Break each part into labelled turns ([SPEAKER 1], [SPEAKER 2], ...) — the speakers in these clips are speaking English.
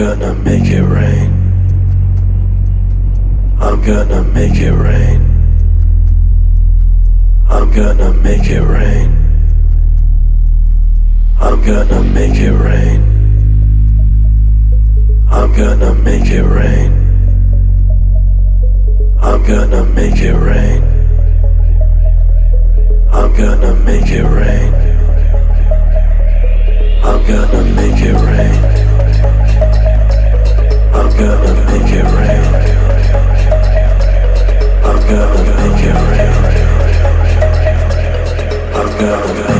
[SPEAKER 1] gonna make it rain. I'm gonna make it rain. I'm gonna make it rain. I'm gonna make it rain. I'm gonna make it rain. I'm gonna make it rain. I'm gonna make it rain. I'm gonna make it rain. I'm gonna make it rain.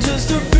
[SPEAKER 2] Just a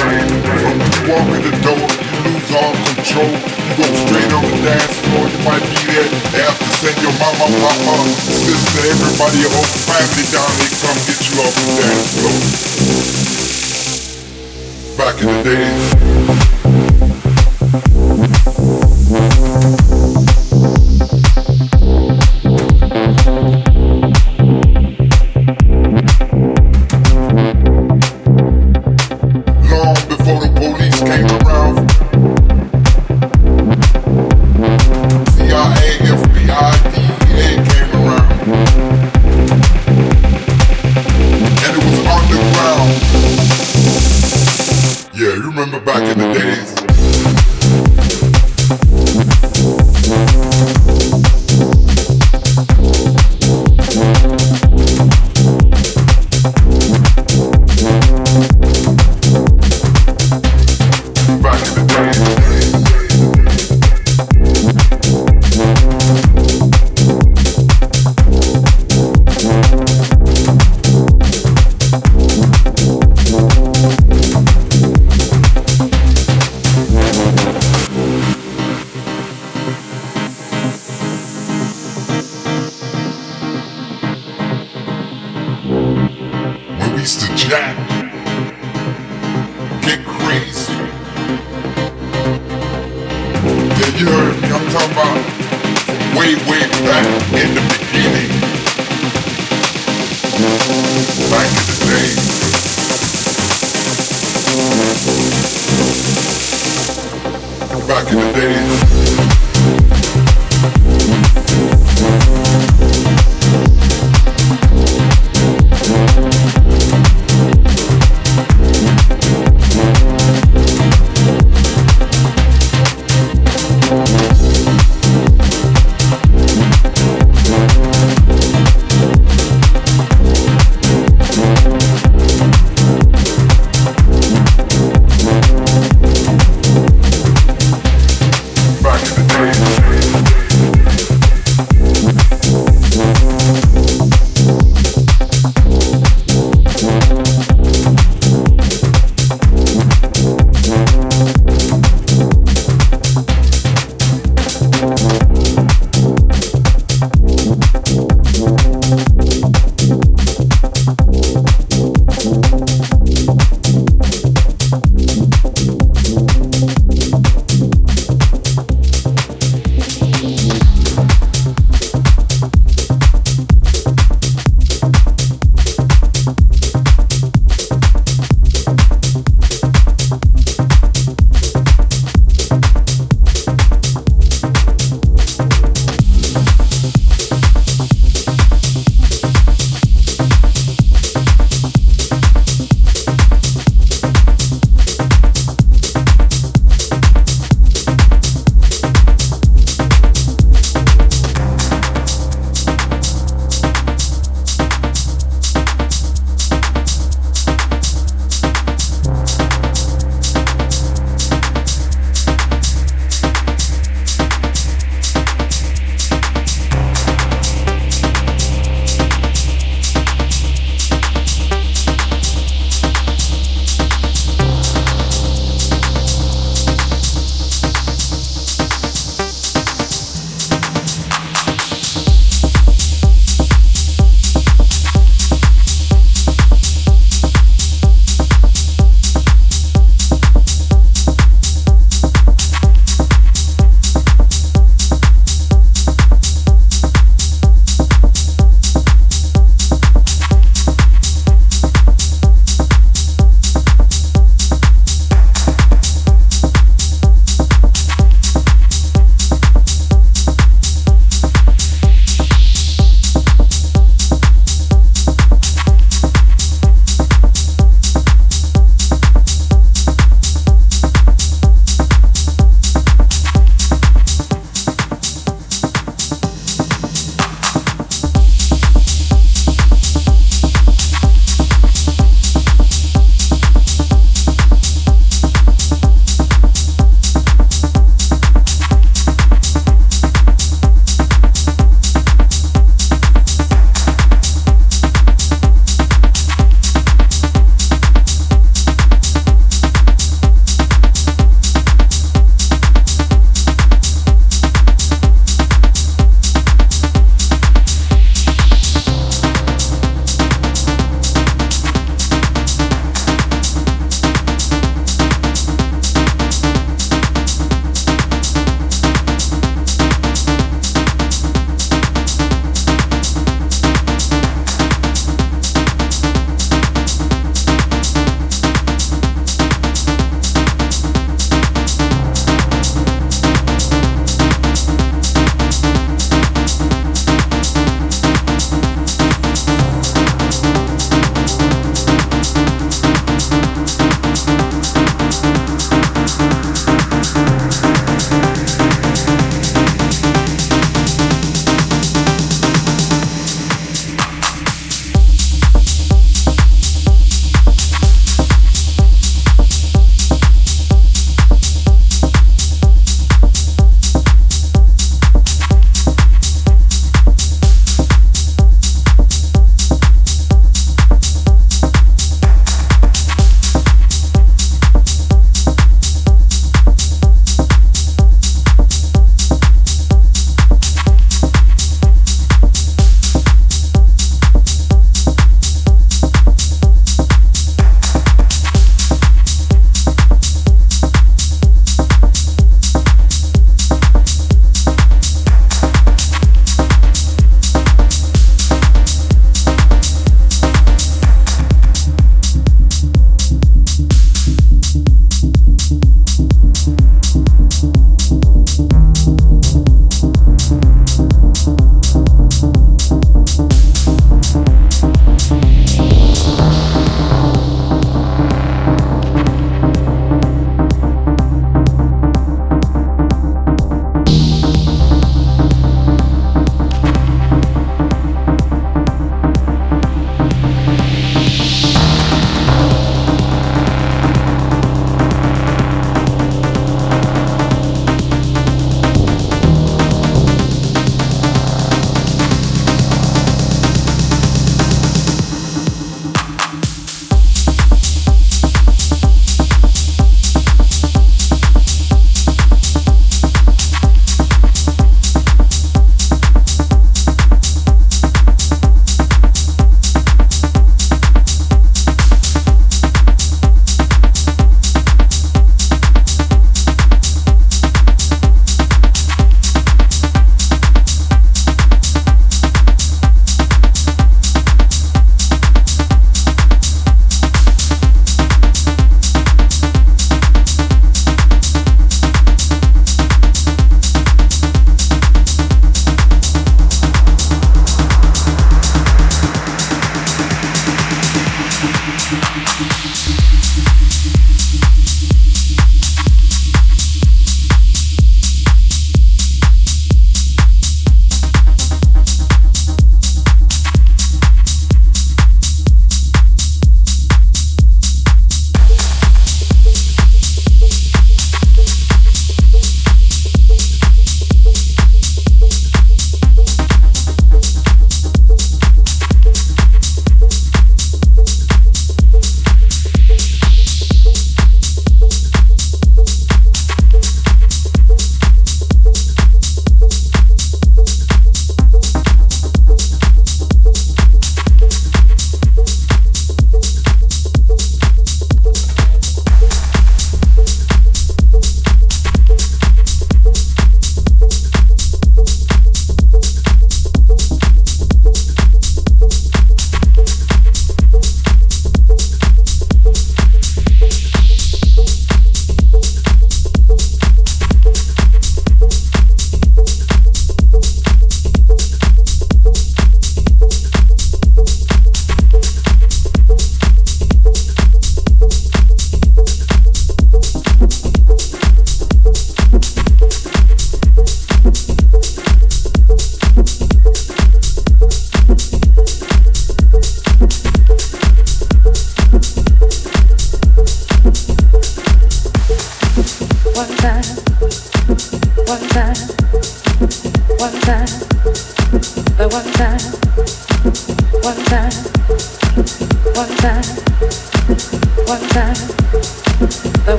[SPEAKER 2] From you walking the door, you lose all control. You go straight on the dance floor, you might be there. They have to send your mama, papa, sister, everybody, your whole family down here come get you off the dance floor. Back in the days.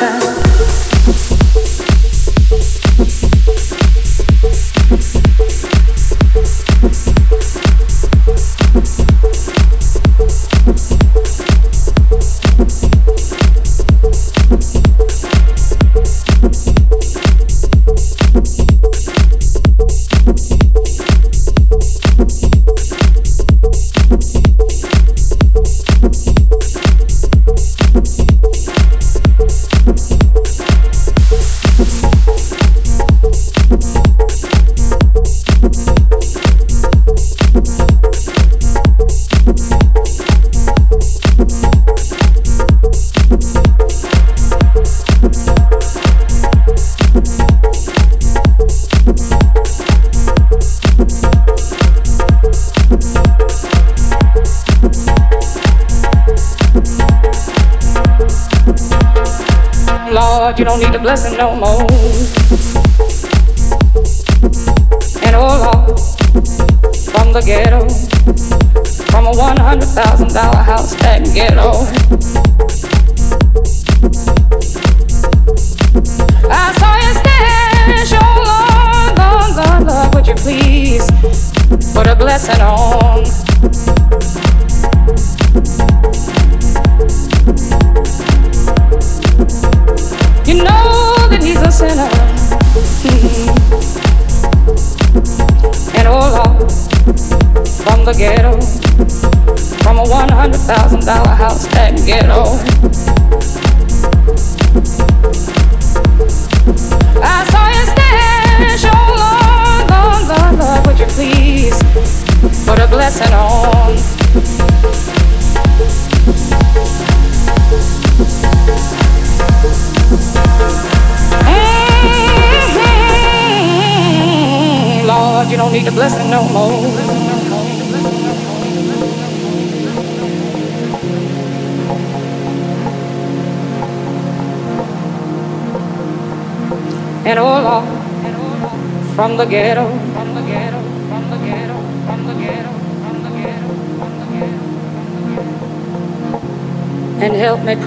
[SPEAKER 2] You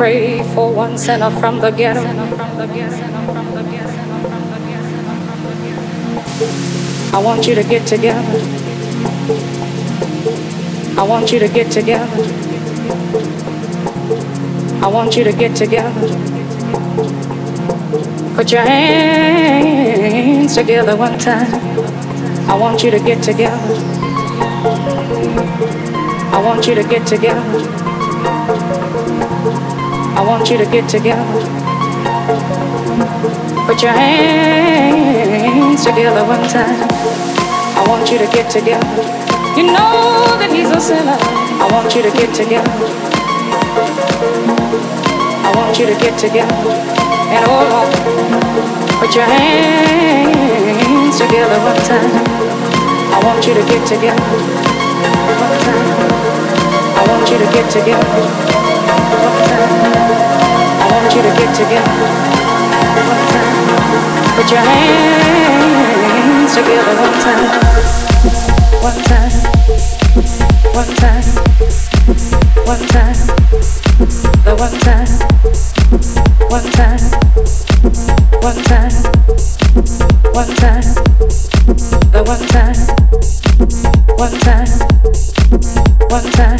[SPEAKER 3] pray for one sinner from the ghetto. I want you to get together. I want you to get together. I want you to get together. Put your hands together one time. I want you to get together. I want you to get together. I want you to get together. Put your hands together one time. I want you to get together. You know that he's a sinner. I want you to get together. I want you to get together. And oh put your hands together one time. I want you to get together. One time. I want you to get together. One time. I want you to get together. Put your hands together one time. One time. One time. One time. The one time. One time. One time. One time. The one time. One time. One time. One time. One time. One time. One time, one time,